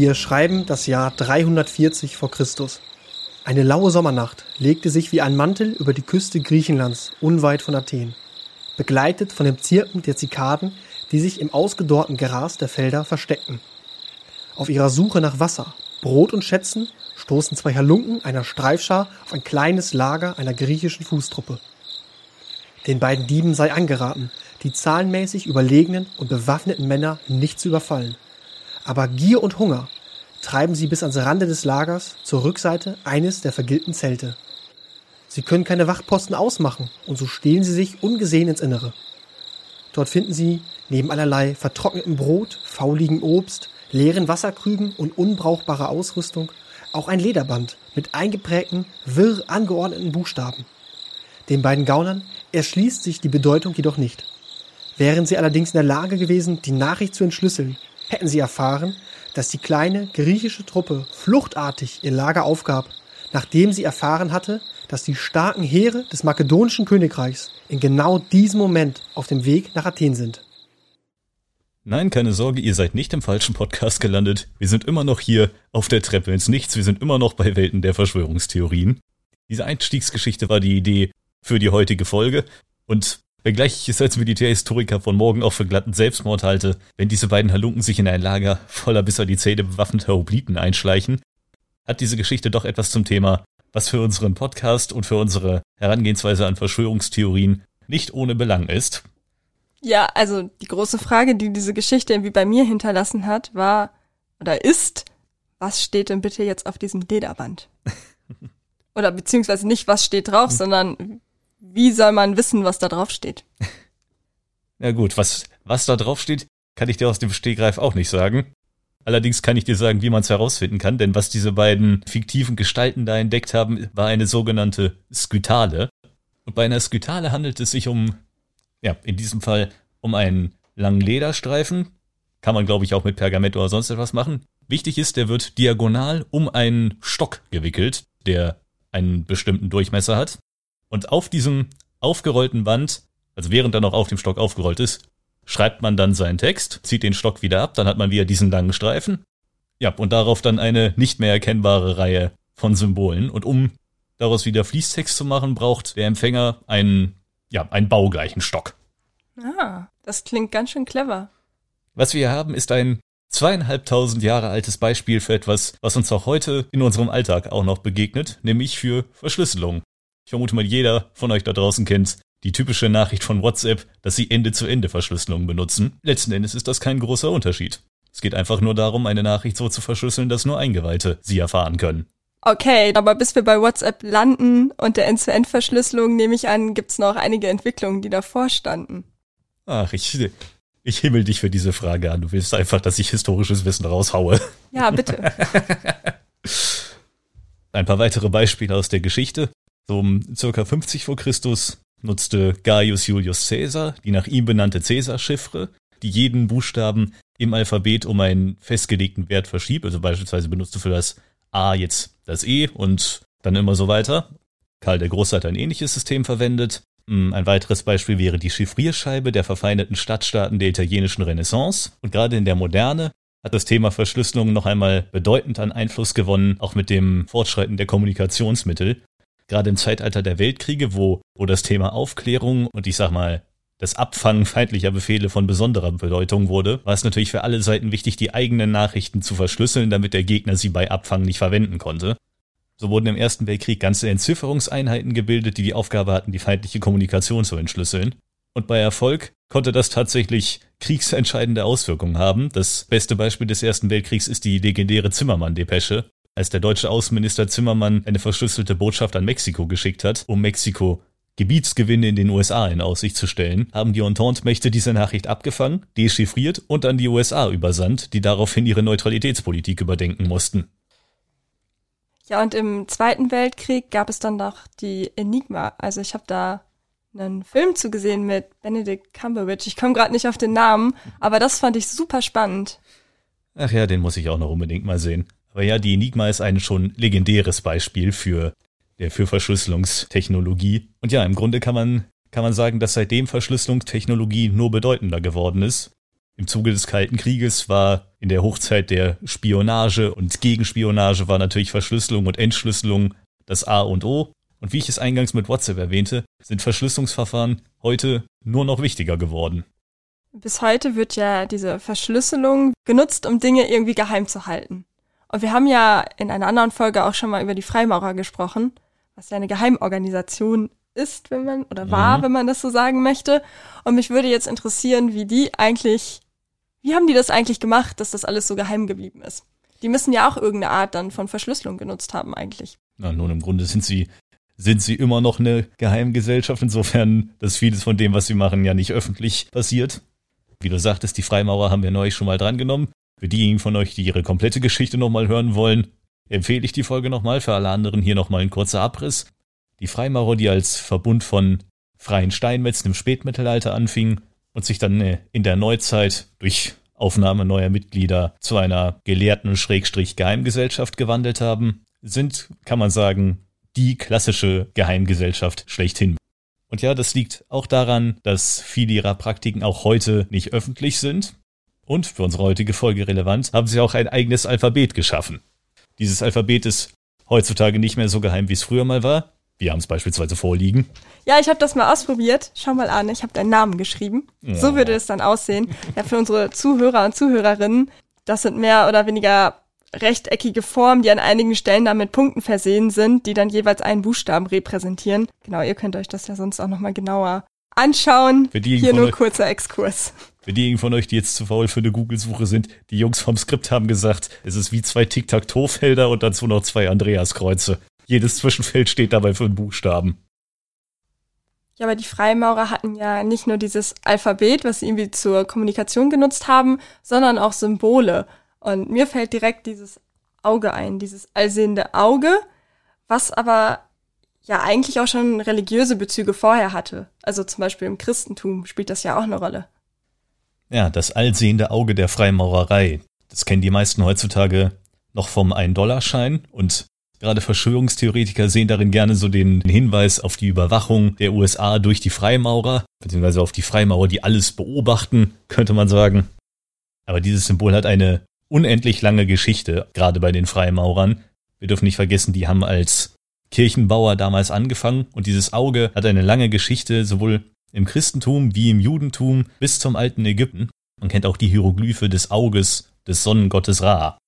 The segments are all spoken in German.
Wir schreiben das Jahr 340 vor Christus. Eine laue Sommernacht legte sich wie ein Mantel über die Küste Griechenlands unweit von Athen, begleitet von dem Zirpen der Zikaden, die sich im ausgedorrten Gras der Felder versteckten. Auf ihrer Suche nach Wasser, Brot und Schätzen stoßen zwei Halunken einer Streifschar auf ein kleines Lager einer griechischen Fußtruppe. Den beiden Dieben sei angeraten, die zahlenmäßig überlegenen und bewaffneten Männer nicht zu überfallen. Aber Gier und Hunger treiben sie bis ans Rande des Lagers zur Rückseite eines der vergilbten Zelte. Sie können keine Wachposten ausmachen und so stehlen sie sich ungesehen ins Innere. Dort finden sie neben allerlei vertrocknetem Brot, fauligem Obst, leeren Wasserkrügen und unbrauchbarer Ausrüstung auch ein Lederband mit eingeprägten, wirr angeordneten Buchstaben. Den beiden Gaunern erschließt sich die Bedeutung jedoch nicht. Wären sie allerdings in der Lage gewesen, die Nachricht zu entschlüsseln, hätten sie erfahren, dass die kleine griechische Truppe fluchtartig ihr Lager aufgab, nachdem sie erfahren hatte, dass die starken Heere des makedonischen Königreichs in genau diesem Moment auf dem Weg nach Athen sind. Nein, keine Sorge, ihr seid nicht im falschen Podcast gelandet. Wir sind immer noch hier auf der Treppe ins Nichts. Wir sind immer noch bei Welten der Verschwörungstheorien. Diese Einstiegsgeschichte war die Idee für die heutige Folge. Und wenngleich ich es als Militärhistoriker von morgen auch für glatten Selbstmord halte, wenn diese beiden Halunken sich in ein Lager voller bis an die Zähne bewaffneter Obliten einschleichen, hat diese Geschichte doch etwas zum Thema, was für unseren Podcast und für unsere Herangehensweise an Verschwörungstheorien nicht ohne Belang ist. Ja, also die große Frage, die diese Geschichte irgendwie bei mir hinterlassen hat, war oder ist, was steht denn bitte jetzt auf diesem Lederband? oder beziehungsweise nicht, was steht drauf, sondern wie soll man wissen, was da drauf steht? Na gut, was, was da drauf steht, kann ich dir aus dem Stegreif auch nicht sagen. Allerdings kann ich dir sagen, wie man es herausfinden kann, denn was diese beiden fiktiven Gestalten da entdeckt haben, war eine sogenannte Skytale. Und bei einer Skytale handelt es sich um ja, in diesem Fall um einen langen Lederstreifen. Kann man, glaube ich, auch mit Pergament oder sonst etwas machen. Wichtig ist, der wird diagonal um einen Stock gewickelt, der einen bestimmten Durchmesser hat. Und auf diesem aufgerollten Band, also während er noch auf dem Stock aufgerollt ist, schreibt man dann seinen Text, zieht den Stock wieder ab, dann hat man wieder diesen langen Streifen. Ja, und darauf dann eine nicht mehr erkennbare Reihe von Symbolen. Und um daraus wieder Fließtext zu machen, braucht der Empfänger einen ja, einen baugleichen Stock. Ah, das klingt ganz schön clever. Was wir hier haben, ist ein zweieinhalbtausend Jahre altes Beispiel für etwas, was uns auch heute in unserem Alltag auch noch begegnet, nämlich für Verschlüsselung. Ich vermute mal, jeder von euch da draußen kennt die typische Nachricht von WhatsApp, dass sie Ende-zu-Ende-Verschlüsselung benutzen. Letzten Endes ist das kein großer Unterschied. Es geht einfach nur darum, eine Nachricht so zu verschlüsseln, dass nur Eingeweihte sie erfahren können. Okay, aber bis wir bei WhatsApp landen und der End-zu-End-Verschlüsselung, nehme ich an, gibt's noch einige Entwicklungen, die davor standen. Ach, ich, ich himmel dich für diese Frage an. Du willst einfach, dass ich historisches Wissen raushaue. Ja, bitte. Ein paar weitere Beispiele aus der Geschichte. So um circa 50 vor Christus nutzte Gaius Julius Caesar die nach ihm benannte Caesar-Chiffre, die jeden Buchstaben im Alphabet um einen festgelegten Wert verschiebt. Also beispielsweise benutzte für das A jetzt das E und dann immer so weiter. Karl der Große hat ein ähnliches System verwendet. Hm, ein weiteres Beispiel wäre die Chiffrierscheibe der verfeindeten Stadtstaaten der italienischen Renaissance. Und gerade in der Moderne hat das Thema Verschlüsselung noch einmal bedeutend an Einfluss gewonnen, auch mit dem Fortschreiten der Kommunikationsmittel. Gerade im Zeitalter der Weltkriege, wo, wo das Thema Aufklärung und ich sag mal das Abfangen feindlicher Befehle von besonderer Bedeutung wurde, war es natürlich für alle Seiten wichtig, die eigenen Nachrichten zu verschlüsseln, damit der Gegner sie bei Abfangen nicht verwenden konnte. So wurden im Ersten Weltkrieg ganze Entzifferungseinheiten gebildet, die die Aufgabe hatten, die feindliche Kommunikation zu entschlüsseln. Und bei Erfolg konnte das tatsächlich kriegsentscheidende Auswirkungen haben. Das beste Beispiel des Ersten Weltkriegs ist die legendäre Zimmermann-Depesche, als der deutsche Außenminister Zimmermann eine verschlüsselte Botschaft an Mexiko geschickt hat, um Mexiko Gebietsgewinne in den USA in Aussicht zu stellen, haben die Entente-Mächte diese Nachricht abgefangen, dechiffriert und an die USA übersandt, die daraufhin ihre Neutralitätspolitik überdenken mussten. Ja, und im Zweiten Weltkrieg gab es dann noch die Enigma. Also ich habe da einen Film zugesehen mit Benedict Cumberbatch. Ich komme gerade nicht auf den Namen, aber das fand ich super spannend. Ach ja, den muss ich auch noch unbedingt mal sehen. Aber ja, die Enigma ist ein schon legendäres Beispiel für für Verschlüsselungstechnologie. Und ja, im Grunde kann man, kann man sagen, dass seitdem Verschlüsselungstechnologie nur bedeutender geworden ist. Im Zuge des Kalten Krieges war in der Hochzeit der Spionage und Gegenspionage war natürlich Verschlüsselung und Entschlüsselung das A und O. Und wie ich es eingangs mit WhatsApp erwähnte, sind Verschlüsselungsverfahren heute nur noch wichtiger geworden. Bis heute wird ja diese Verschlüsselung genutzt, um Dinge irgendwie geheim zu halten. Und wir haben ja in einer anderen Folge auch schon mal über die Freimaurer gesprochen, was ja eine Geheimorganisation ist, wenn man, oder war, mhm. wenn man das so sagen möchte. Und mich würde jetzt interessieren, wie die eigentlich, wie haben die das eigentlich gemacht, dass das alles so geheim geblieben ist? Die müssen ja auch irgendeine Art dann von Verschlüsselung genutzt haben eigentlich. Na, nun im Grunde sind sie sind sie immer noch eine Geheimgesellschaft, insofern, dass vieles von dem, was sie machen, ja nicht öffentlich passiert. Wie du sagtest, die Freimaurer haben wir neulich schon mal drangenommen. Für diejenigen von euch, die ihre komplette Geschichte nochmal hören wollen, empfehle ich die Folge nochmal. Für alle anderen hier nochmal ein kurzer Abriss. Die Freimaurer, die als Verbund von freien Steinmetzen im Spätmittelalter anfingen und sich dann äh, in der Neuzeit durch Aufnahme neuer Mitglieder zu einer gelehrten Schrägstrich Geheimgesellschaft gewandelt haben, sind, kann man sagen, die klassische Geheimgesellschaft schlechthin. Und ja, das liegt auch daran, dass viele ihrer Praktiken auch heute nicht öffentlich sind. Und für unsere heutige Folge relevant, haben sie auch ein eigenes Alphabet geschaffen. Dieses Alphabet ist heutzutage nicht mehr so geheim, wie es früher mal war. Wir haben es beispielsweise vorliegen. Ja, ich habe das mal ausprobiert. Schau mal an, ich habe deinen Namen geschrieben. Ja. So würde es dann aussehen. Ja, für unsere Zuhörer und Zuhörerinnen, das sind mehr oder weniger rechteckige Formen, die an einigen Stellen dann mit Punkten versehen sind, die dann jeweils einen Buchstaben repräsentieren. Genau, ihr könnt euch das ja sonst auch nochmal genauer anschauen. Hier nur kurzer Exkurs. Für diejenigen von euch, die jetzt zu faul für eine Google-Suche sind, die Jungs vom Skript haben gesagt, es ist wie zwei Tic-Tac-Toe-Felder und dazu noch zwei Andreas-Kreuze. Jedes Zwischenfeld steht dabei für einen Buchstaben. Ja, aber die Freimaurer hatten ja nicht nur dieses Alphabet, was sie irgendwie zur Kommunikation genutzt haben, sondern auch Symbole. Und mir fällt direkt dieses Auge ein, dieses allsehende Auge, was aber ja eigentlich auch schon religiöse Bezüge vorher hatte. Also zum Beispiel im Christentum spielt das ja auch eine Rolle. Ja, das allsehende Auge der Freimaurerei. Das kennen die meisten heutzutage noch vom Ein-Dollar-Schein und gerade Verschwörungstheoretiker sehen darin gerne so den Hinweis auf die Überwachung der USA durch die Freimaurer, beziehungsweise auf die Freimaurer, die alles beobachten, könnte man sagen. Aber dieses Symbol hat eine unendlich lange Geschichte, gerade bei den Freimaurern. Wir dürfen nicht vergessen, die haben als Kirchenbauer damals angefangen und dieses Auge hat eine lange Geschichte, sowohl im Christentum wie im Judentum bis zum alten Ägypten. Man kennt auch die Hieroglyphe des Auges des Sonnengottes Ra.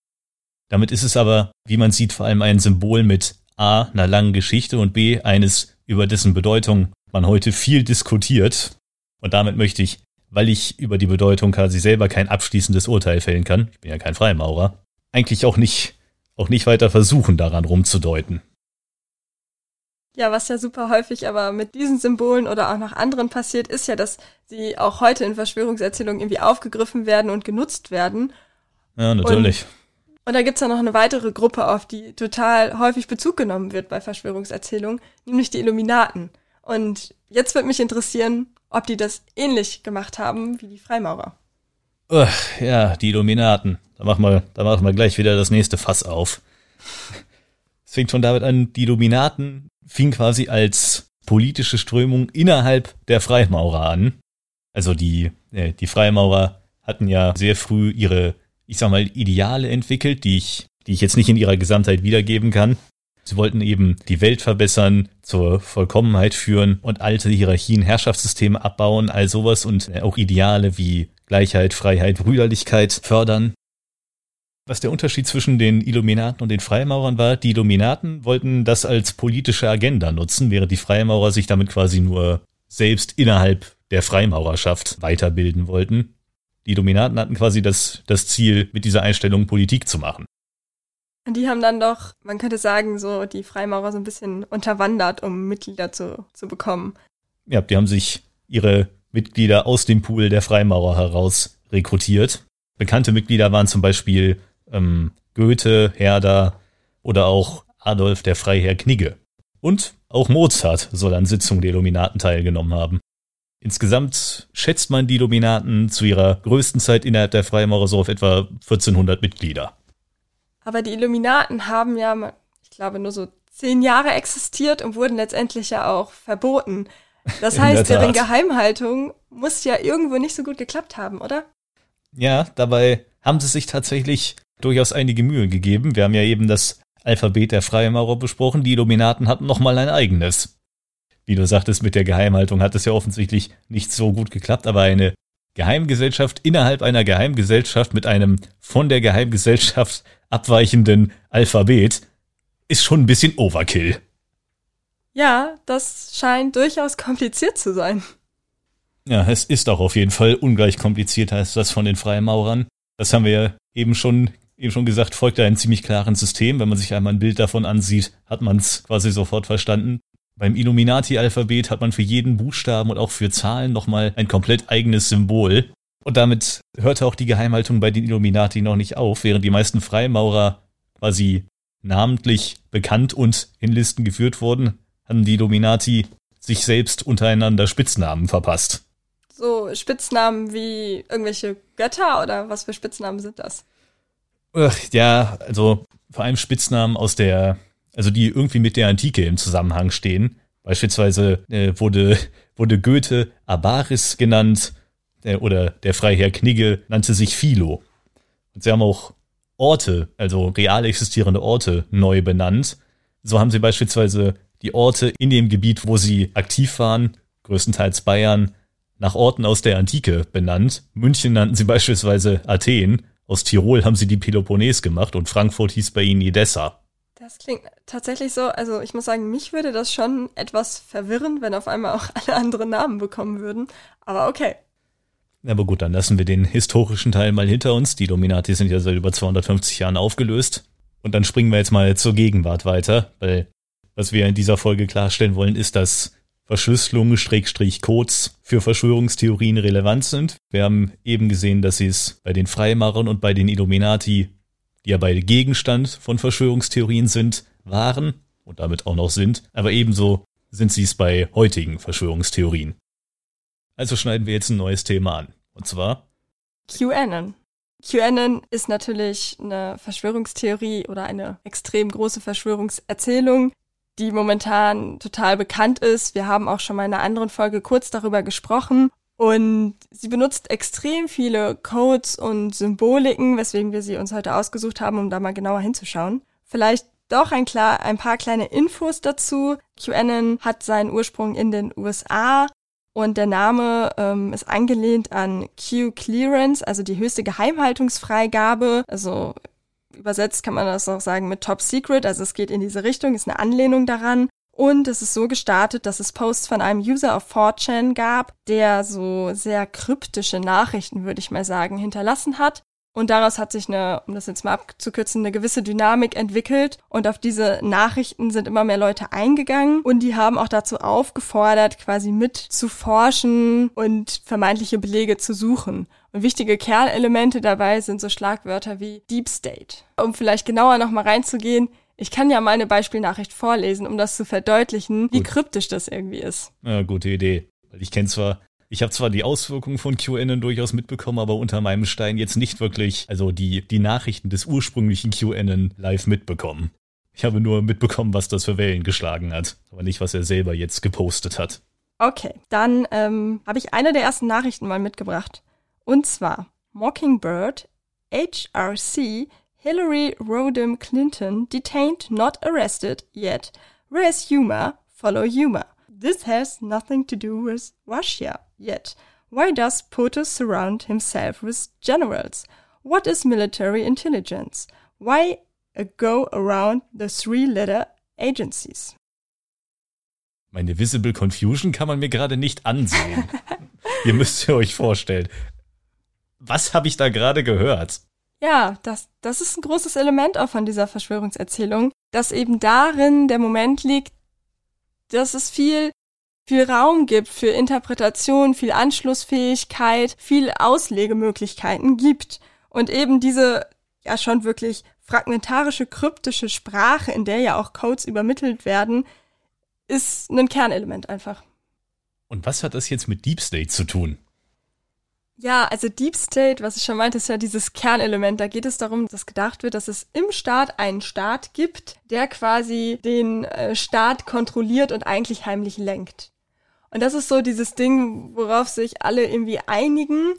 Damit ist es aber, wie man sieht, vor allem ein Symbol mit A, einer langen Geschichte und B, eines, über dessen Bedeutung man heute viel diskutiert. Und damit möchte ich weil ich über die Bedeutung quasi selber kein abschließendes Urteil fällen kann, ich bin ja kein Freimaurer, eigentlich auch nicht, auch nicht weiter versuchen, daran rumzudeuten. Ja, was ja super häufig aber mit diesen Symbolen oder auch nach anderen passiert, ist ja, dass sie auch heute in Verschwörungserzählungen irgendwie aufgegriffen werden und genutzt werden. Ja, natürlich. Und, und da gibt's ja noch eine weitere Gruppe, auf die total häufig Bezug genommen wird bei Verschwörungserzählungen, nämlich die Illuminaten. Und jetzt wird mich interessieren, ob die das ähnlich gemacht haben wie die Freimaurer. Ugh, ja, die Illuminaten. Da machen wir, da machen wir gleich wieder das nächste Fass auf. Es fängt schon damit an, die Illuminaten fing quasi als politische Strömung innerhalb der Freimaurer an. Also die, äh, die Freimaurer hatten ja sehr früh ihre, ich sag mal, Ideale entwickelt, die ich, die ich jetzt nicht in ihrer Gesamtheit wiedergeben kann. Sie wollten eben die Welt verbessern, zur Vollkommenheit führen und alte Hierarchien, Herrschaftssysteme abbauen, all sowas und auch Ideale wie Gleichheit, Freiheit, Brüderlichkeit fördern. Was der Unterschied zwischen den Illuminaten und den Freimaurern war, die Illuminaten wollten das als politische Agenda nutzen, während die Freimaurer sich damit quasi nur selbst innerhalb der Freimaurerschaft weiterbilden wollten. Die Illuminaten hatten quasi das, das Ziel, mit dieser Einstellung Politik zu machen. Und die haben dann doch, man könnte sagen, so die Freimaurer so ein bisschen unterwandert, um Mitglieder zu, zu bekommen. Ja, die haben sich ihre Mitglieder aus dem Pool der Freimaurer heraus rekrutiert. Bekannte Mitglieder waren zum Beispiel ähm, Goethe, Herder oder auch Adolf der Freiherr Knigge. Und auch Mozart soll an Sitzungen der Illuminaten teilgenommen haben. Insgesamt schätzt man die Illuminaten zu ihrer größten Zeit innerhalb der Freimaurer so auf etwa 1400 Mitglieder. Aber die Illuminaten haben ja, ich glaube, nur so zehn Jahre existiert und wurden letztendlich ja auch verboten. Das heißt, deren Geheimhaltung muss ja irgendwo nicht so gut geklappt haben, oder? Ja, dabei haben sie sich tatsächlich durchaus einige Mühe gegeben. Wir haben ja eben das Alphabet der Freimaurer besprochen. Die Illuminaten hatten nochmal ein eigenes. Wie du sagtest, mit der Geheimhaltung hat es ja offensichtlich nicht so gut geklappt, aber eine Geheimgesellschaft innerhalb einer Geheimgesellschaft mit einem von der Geheimgesellschaft abweichenden Alphabet ist schon ein bisschen Overkill. Ja, das scheint durchaus kompliziert zu sein. Ja, es ist auch auf jeden Fall ungleich komplizierter als das von den Freimaurern. Das haben wir ja eben schon, eben schon gesagt, folgt einem ziemlich klaren System. Wenn man sich einmal ein Bild davon ansieht, hat man es quasi sofort verstanden. Beim Illuminati-Alphabet hat man für jeden Buchstaben und auch für Zahlen nochmal ein komplett eigenes Symbol. Und damit hörte auch die Geheimhaltung bei den Illuminati noch nicht auf, während die meisten Freimaurer quasi namentlich bekannt und in Listen geführt wurden, haben die Illuminati sich selbst untereinander Spitznamen verpasst. So Spitznamen wie irgendwelche Götter oder was für Spitznamen sind das? Ja, also vor allem Spitznamen aus der, also die irgendwie mit der Antike im Zusammenhang stehen. Beispielsweise äh, wurde, wurde Goethe Abaris genannt äh, oder der Freiherr Knigge nannte sich Philo. Und sie haben auch Orte, also real existierende Orte, neu benannt. So haben sie beispielsweise die Orte in dem Gebiet, wo sie aktiv waren, größtenteils Bayern, nach Orten aus der Antike benannt. München nannten sie beispielsweise Athen, aus Tirol haben sie die Peloponnes gemacht und Frankfurt hieß bei ihnen Edessa. Das klingt tatsächlich so, also ich muss sagen, mich würde das schon etwas verwirren, wenn auf einmal auch alle anderen Namen bekommen würden. Aber okay. Aber gut, dann lassen wir den historischen Teil mal hinter uns. Die Dominati sind ja seit über 250 Jahren aufgelöst. Und dann springen wir jetzt mal zur Gegenwart weiter, weil was wir in dieser Folge klarstellen wollen, ist, dass Verschlüsselungen, Schrägstrich Codes für Verschwörungstheorien relevant sind. Wir haben eben gesehen, dass sie es bei den Freimaurern und bei den Illuminati, die ja beide Gegenstand von Verschwörungstheorien sind, waren und damit auch noch sind, aber ebenso sind sie es bei heutigen Verschwörungstheorien. Also schneiden wir jetzt ein neues Thema an. Und zwar QAnon. QAnon ist natürlich eine Verschwörungstheorie oder eine extrem große Verschwörungserzählung, die momentan total bekannt ist. Wir haben auch schon mal in einer anderen Folge kurz darüber gesprochen. Und sie benutzt extrem viele Codes und Symboliken, weswegen wir sie uns heute ausgesucht haben, um da mal genauer hinzuschauen. Vielleicht doch ein, klar, ein paar kleine Infos dazu. QAnon hat seinen Ursprung in den USA und der Name ähm, ist angelehnt an Q-Clearance, also die höchste Geheimhaltungsfreigabe. Also übersetzt kann man das auch sagen mit Top Secret. Also es geht in diese Richtung, ist eine Anlehnung daran. Und es ist so gestartet, dass es Posts von einem User auf 4chan gab, der so sehr kryptische Nachrichten, würde ich mal sagen, hinterlassen hat. Und daraus hat sich eine, um das jetzt mal abzukürzen, eine gewisse Dynamik entwickelt. Und auf diese Nachrichten sind immer mehr Leute eingegangen. Und die haben auch dazu aufgefordert, quasi mit zu forschen und vermeintliche Belege zu suchen. Und wichtige Kernelemente dabei sind so Schlagwörter wie Deep State. Um vielleicht genauer nochmal reinzugehen, ich kann ja mal eine Beispielnachricht vorlesen, um das zu verdeutlichen, Gut. wie kryptisch das irgendwie ist. Ja, gute Idee. Ich kenne zwar ich habe zwar die Auswirkungen von QAnon durchaus mitbekommen, aber unter meinem Stein jetzt nicht wirklich, also die, die Nachrichten des ursprünglichen QAnon live mitbekommen. Ich habe nur mitbekommen, was das für Wellen geschlagen hat, aber nicht, was er selber jetzt gepostet hat. Okay, dann ähm, habe ich eine der ersten Nachrichten mal mitgebracht. Und zwar Mockingbird, HRC, Hillary Rodham Clinton detained, not arrested yet. Where's humor? Follow humor. This has nothing to do with Russia. Yet, why does POTUS surround himself with generals? What is military intelligence? Why go around the three-letter agencies? Meine Visible Confusion kann man mir gerade nicht ansehen. Ihr müsst ihr euch vorstellen. Was habe ich da gerade gehört? Ja, das, das ist ein großes Element auch von dieser Verschwörungserzählung, dass eben darin der Moment liegt, dass es viel viel Raum gibt für Interpretation, viel Anschlussfähigkeit, viel Auslegemöglichkeiten gibt und eben diese ja schon wirklich fragmentarische, kryptische Sprache, in der ja auch Codes übermittelt werden, ist ein Kernelement einfach. Und was hat das jetzt mit Deep State zu tun? Ja, also Deep State, was ich schon meinte, ist ja dieses Kernelement. Da geht es darum, dass gedacht wird, dass es im Staat einen Staat gibt, der quasi den äh, Staat kontrolliert und eigentlich heimlich lenkt. Und das ist so dieses Ding, worauf sich alle irgendwie einigen.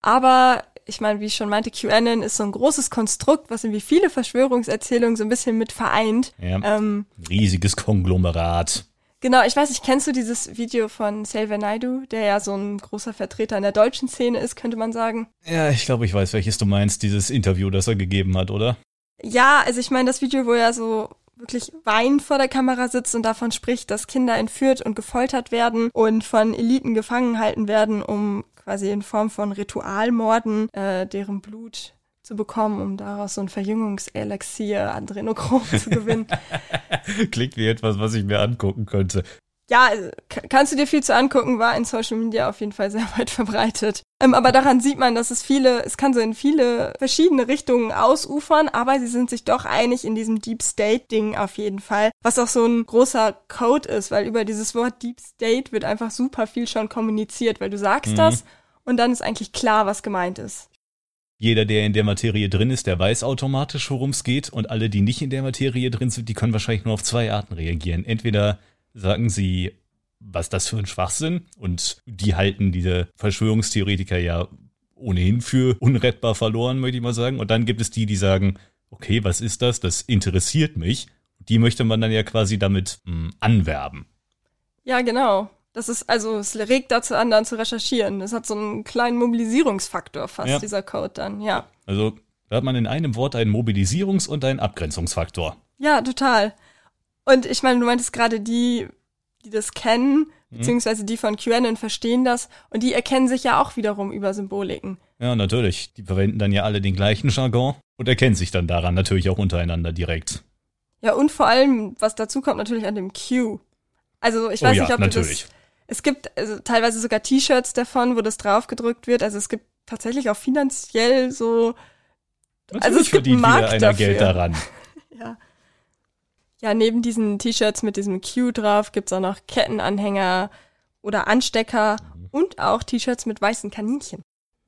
Aber ich meine, wie ich schon meinte, QAnon ist so ein großes Konstrukt, was irgendwie viele Verschwörungserzählungen so ein bisschen mit vereint. Ja. Ähm, Riesiges Konglomerat. Genau, ich weiß nicht, kennst du dieses Video von Xavier Naidu, der ja so ein großer Vertreter in der deutschen Szene ist, könnte man sagen? Ja, ich glaube, ich weiß, welches du meinst, dieses Interview, das er gegeben hat, oder? Ja, also ich meine, das Video, wo er so wirklich weinend vor der Kamera sitzt und davon spricht, dass Kinder entführt und gefoltert werden und von Eliten gefangen halten werden, um quasi in Form von Ritualmorden äh, deren Blut zu bekommen, um daraus so ein Verjüngungselixier Adrenochrom zu gewinnen. Klingt wie etwas, was ich mir angucken könnte ja, kannst du dir viel zu angucken, war in Social Media auf jeden Fall sehr weit verbreitet. Ähm, aber daran sieht man, dass es viele, es kann so in viele verschiedene Richtungen ausufern, aber sie sind sich doch einig in diesem Deep State Ding auf jeden Fall, was auch so ein großer Code ist, weil über dieses Wort Deep State wird einfach super viel schon kommuniziert, weil du sagst mhm. das und dann ist eigentlich klar, was gemeint ist. Jeder, der in der Materie drin ist, der weiß automatisch, worum es geht und alle, die nicht in der Materie drin sind, die können wahrscheinlich nur auf zwei Arten reagieren. Entweder sagen sie, was das für ein Schwachsinn und die halten diese Verschwörungstheoretiker ja ohnehin für unrettbar verloren, möchte ich mal sagen. Und dann gibt es die, die sagen, okay, was ist das? Das interessiert mich. Die möchte man dann ja quasi damit mh, hm, anwerben. Ja, genau. Das ist, also, es regt dazu an, dann zu recherchieren. Das hat so einen kleinen Mobilisierungsfaktor fast, ja. dieser Code dann, ja. Also, da hat man in einem Wort einen Mobilisierungs- und einen Abgrenzungsfaktor. Ja, total. Und ich meine, du meintest gerade die, die das kennen, mhm. beziehungsweise die von QAnon verstehen das und die erkennen sich ja auch wiederum über Symboliken. Ja, natürlich. Die verwenden dann ja alle den gleichen Jargon und erkennen sich dann daran natürlich auch untereinander direkt. Ja, und vor allem, was dazu kommt, natürlich an dem Q. Also ich weiß oh ja, nicht, ob natürlich. du das. Es gibt also, teilweise sogar T-Shirts davon, wo das draufgedrückt wird. Also es gibt tatsächlich auch finanziell so. Natürlich also es gibt verdient Markt einer dafür. Geld daran. ja. Ja, neben diesen T-Shirts mit diesem Q drauf gibt's auch noch Kettenanhänger oder Anstecker mhm. und auch T-Shirts mit weißen Kaninchen.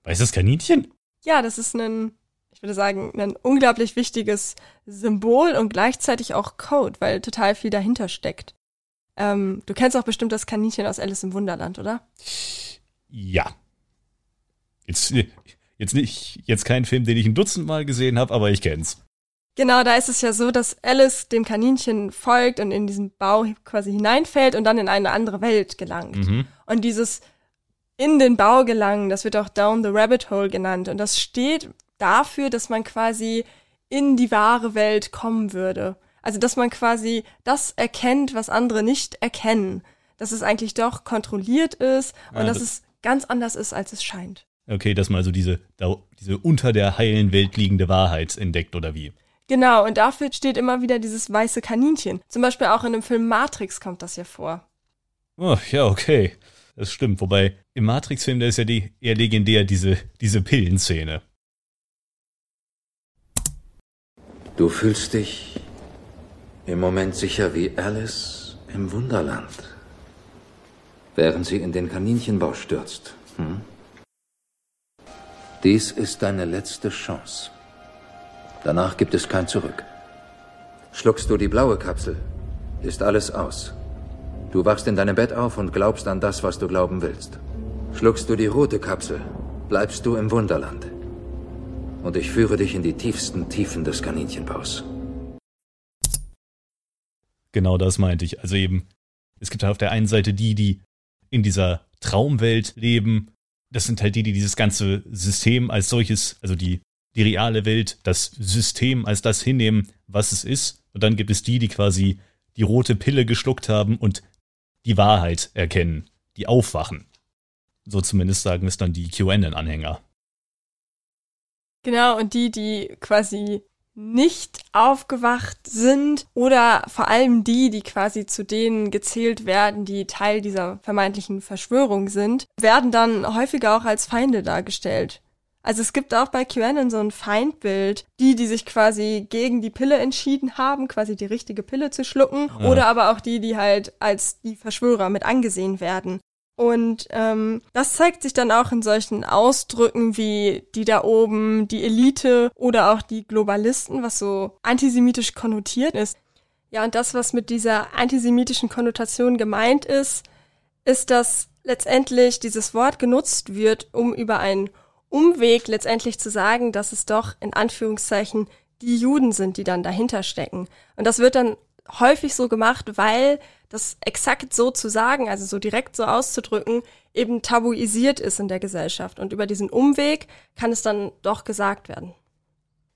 Weißes Kaninchen? Ja, das ist ein, ich würde sagen, ein unglaublich wichtiges Symbol und gleichzeitig auch Code, weil total viel dahinter steckt. Ähm, du kennst auch bestimmt das Kaninchen aus Alice im Wunderland, oder? Ja. Jetzt, jetzt nicht, jetzt kein Film, den ich ein Dutzend Mal gesehen habe, aber ich kenn's. Genau, da ist es ja so, dass Alice dem Kaninchen folgt und in diesen Bau quasi hineinfällt und dann in eine andere Welt gelangt. Mhm. Und dieses in den Bau gelangen, das wird auch Down the Rabbit Hole genannt. Und das steht dafür, dass man quasi in die wahre Welt kommen würde. Also, dass man quasi das erkennt, was andere nicht erkennen. Dass es eigentlich doch kontrolliert ist und ja, dass es ganz anders ist, als es scheint. Okay, dass man also diese, diese unter der heilen Welt liegende Wahrheit entdeckt, oder wie? Genau, und dafür steht immer wieder dieses weiße Kaninchen. Zum Beispiel auch in dem Film Matrix kommt das ja vor. Oh, ja, okay. Das stimmt. Wobei im Matrix-Film, da ist ja die, eher legendär diese, diese Pillenszene. Du fühlst dich im Moment sicher wie Alice im Wunderland, während sie in den Kaninchenbau stürzt. Hm? Dies ist deine letzte Chance. Danach gibt es kein Zurück. Schluckst du die blaue Kapsel, ist alles aus. Du wachst in deinem Bett auf und glaubst an das, was du glauben willst. Schluckst du die rote Kapsel, bleibst du im Wunderland. Und ich führe dich in die tiefsten Tiefen des Kaninchenbaus. Genau das meinte ich. Also eben, es gibt auf der einen Seite die, die in dieser Traumwelt leben. Das sind halt die, die dieses ganze System als solches, also die die reale Welt, das System als das hinnehmen, was es ist. Und dann gibt es die, die quasi die rote Pille geschluckt haben und die Wahrheit erkennen, die aufwachen. So zumindest sagen es dann die QAnon-Anhänger. Genau, und die, die quasi nicht aufgewacht sind oder vor allem die, die quasi zu denen gezählt werden, die Teil dieser vermeintlichen Verschwörung sind, werden dann häufiger auch als Feinde dargestellt. Also es gibt auch bei QAnon so ein Feindbild, die, die sich quasi gegen die Pille entschieden haben, quasi die richtige Pille zu schlucken, ja. oder aber auch die, die halt als die Verschwörer mit angesehen werden. Und ähm, das zeigt sich dann auch in solchen Ausdrücken wie die da oben, die Elite oder auch die Globalisten, was so antisemitisch konnotiert ist. Ja, und das, was mit dieser antisemitischen Konnotation gemeint ist, ist, dass letztendlich dieses Wort genutzt wird, um über ein Umweg letztendlich zu sagen, dass es doch in Anführungszeichen die Juden sind, die dann dahinter stecken. Und das wird dann häufig so gemacht, weil das exakt so zu sagen, also so direkt so auszudrücken, eben tabuisiert ist in der Gesellschaft. Und über diesen Umweg kann es dann doch gesagt werden.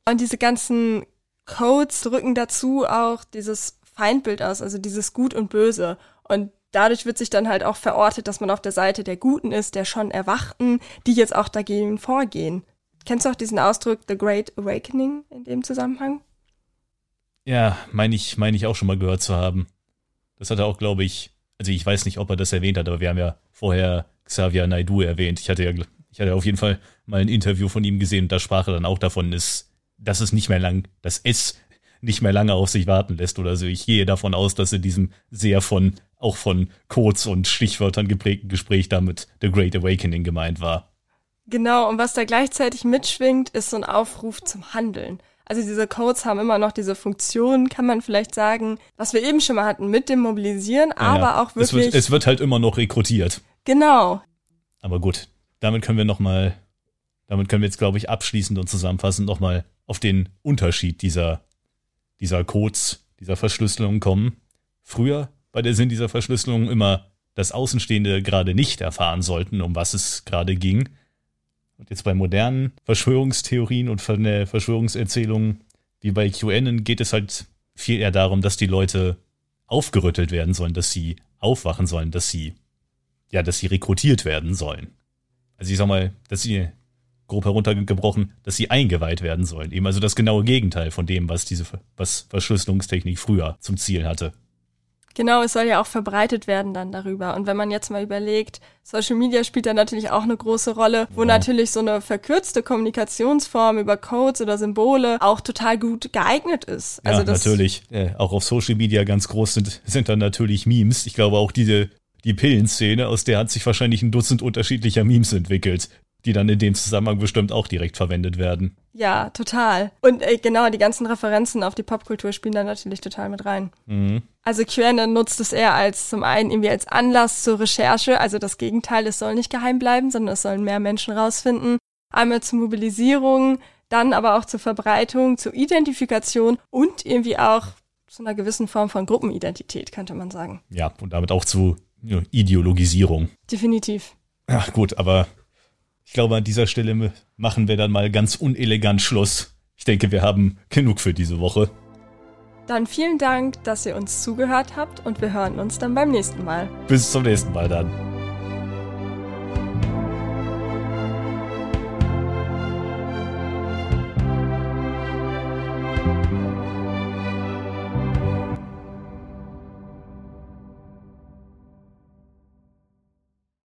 Und diese ganzen Codes drücken dazu auch dieses Feindbild aus, also dieses Gut und Böse. Und dadurch wird sich dann halt auch verortet, dass man auf der Seite der Guten ist, der schon Erwachten, die jetzt auch dagegen vorgehen. Kennst du auch diesen Ausdruck The Great Awakening in dem Zusammenhang? Ja, meine ich, meine ich auch schon mal gehört zu haben. Das hat er auch, glaube ich, also ich weiß nicht, ob er das erwähnt hat, aber wir haben ja vorher Xavier Naidu erwähnt. Ich hatte ja, ich hatte auf jeden Fall mal ein Interview von ihm gesehen und da sprach er dann auch davon, ist, dass es nicht mehr lang, dass es nicht mehr lange auf sich warten lässt oder so. Ich gehe davon aus, dass in diesem sehr von, auch von Codes und Stichwörtern geprägten Gespräch damit The Great Awakening gemeint war. Genau, und was da gleichzeitig mitschwingt, ist so ein Aufruf zum Handeln. Also diese Codes haben immer noch diese Funktion, kann man vielleicht sagen, was wir eben schon mal hatten mit dem Mobilisieren, aber ja, auch wirklich. Es wird, es wird halt immer noch rekrutiert. Genau. Aber gut, damit können wir nochmal, damit können wir jetzt, glaube ich, abschließend und zusammenfassend nochmal auf den Unterschied dieser, dieser Codes, dieser Verschlüsselung kommen. Früher bei der Sinn dieser Verschlüsselung immer das Außenstehende gerade nicht erfahren sollten, um was es gerade ging. Und jetzt bei modernen Verschwörungstheorien und Verschwörungserzählungen wie bei QAnon geht es halt viel eher darum, dass die Leute aufgerüttelt werden sollen, dass sie aufwachen sollen, dass sie, ja, dass sie rekrutiert werden sollen. Also ich sag mal, dass sie grob heruntergebrochen, dass sie eingeweiht werden sollen. Eben also das genaue Gegenteil von dem, was diese, was Verschlüsselungstechnik früher zum Ziel hatte. Genau, es soll ja auch verbreitet werden dann darüber. Und wenn man jetzt mal überlegt, Social Media spielt da natürlich auch eine große Rolle, wo ja. natürlich so eine verkürzte Kommunikationsform über Codes oder Symbole auch total gut geeignet ist. Also ja, natürlich. Äh, auch auf Social Media ganz groß sind, sind dann natürlich Memes. Ich glaube auch diese, die Pillenszene, aus der hat sich wahrscheinlich ein Dutzend unterschiedlicher Memes entwickelt die dann in dem Zusammenhang bestimmt auch direkt verwendet werden. Ja, total. Und äh, genau, die ganzen Referenzen auf die Popkultur spielen da natürlich total mit rein. Mhm. Also QAnon nutzt es eher als zum einen irgendwie als Anlass zur Recherche, also das Gegenteil, es soll nicht geheim bleiben, sondern es sollen mehr Menschen rausfinden. Einmal zur Mobilisierung, dann aber auch zur Verbreitung, zur Identifikation und irgendwie auch zu einer gewissen Form von Gruppenidentität, könnte man sagen. Ja, und damit auch zu ja, Ideologisierung. Definitiv. Ja, gut, aber ich glaube, an dieser Stelle machen wir dann mal ganz unelegant Schluss. Ich denke, wir haben genug für diese Woche. Dann vielen Dank, dass ihr uns zugehört habt und wir hören uns dann beim nächsten Mal. Bis zum nächsten Mal dann.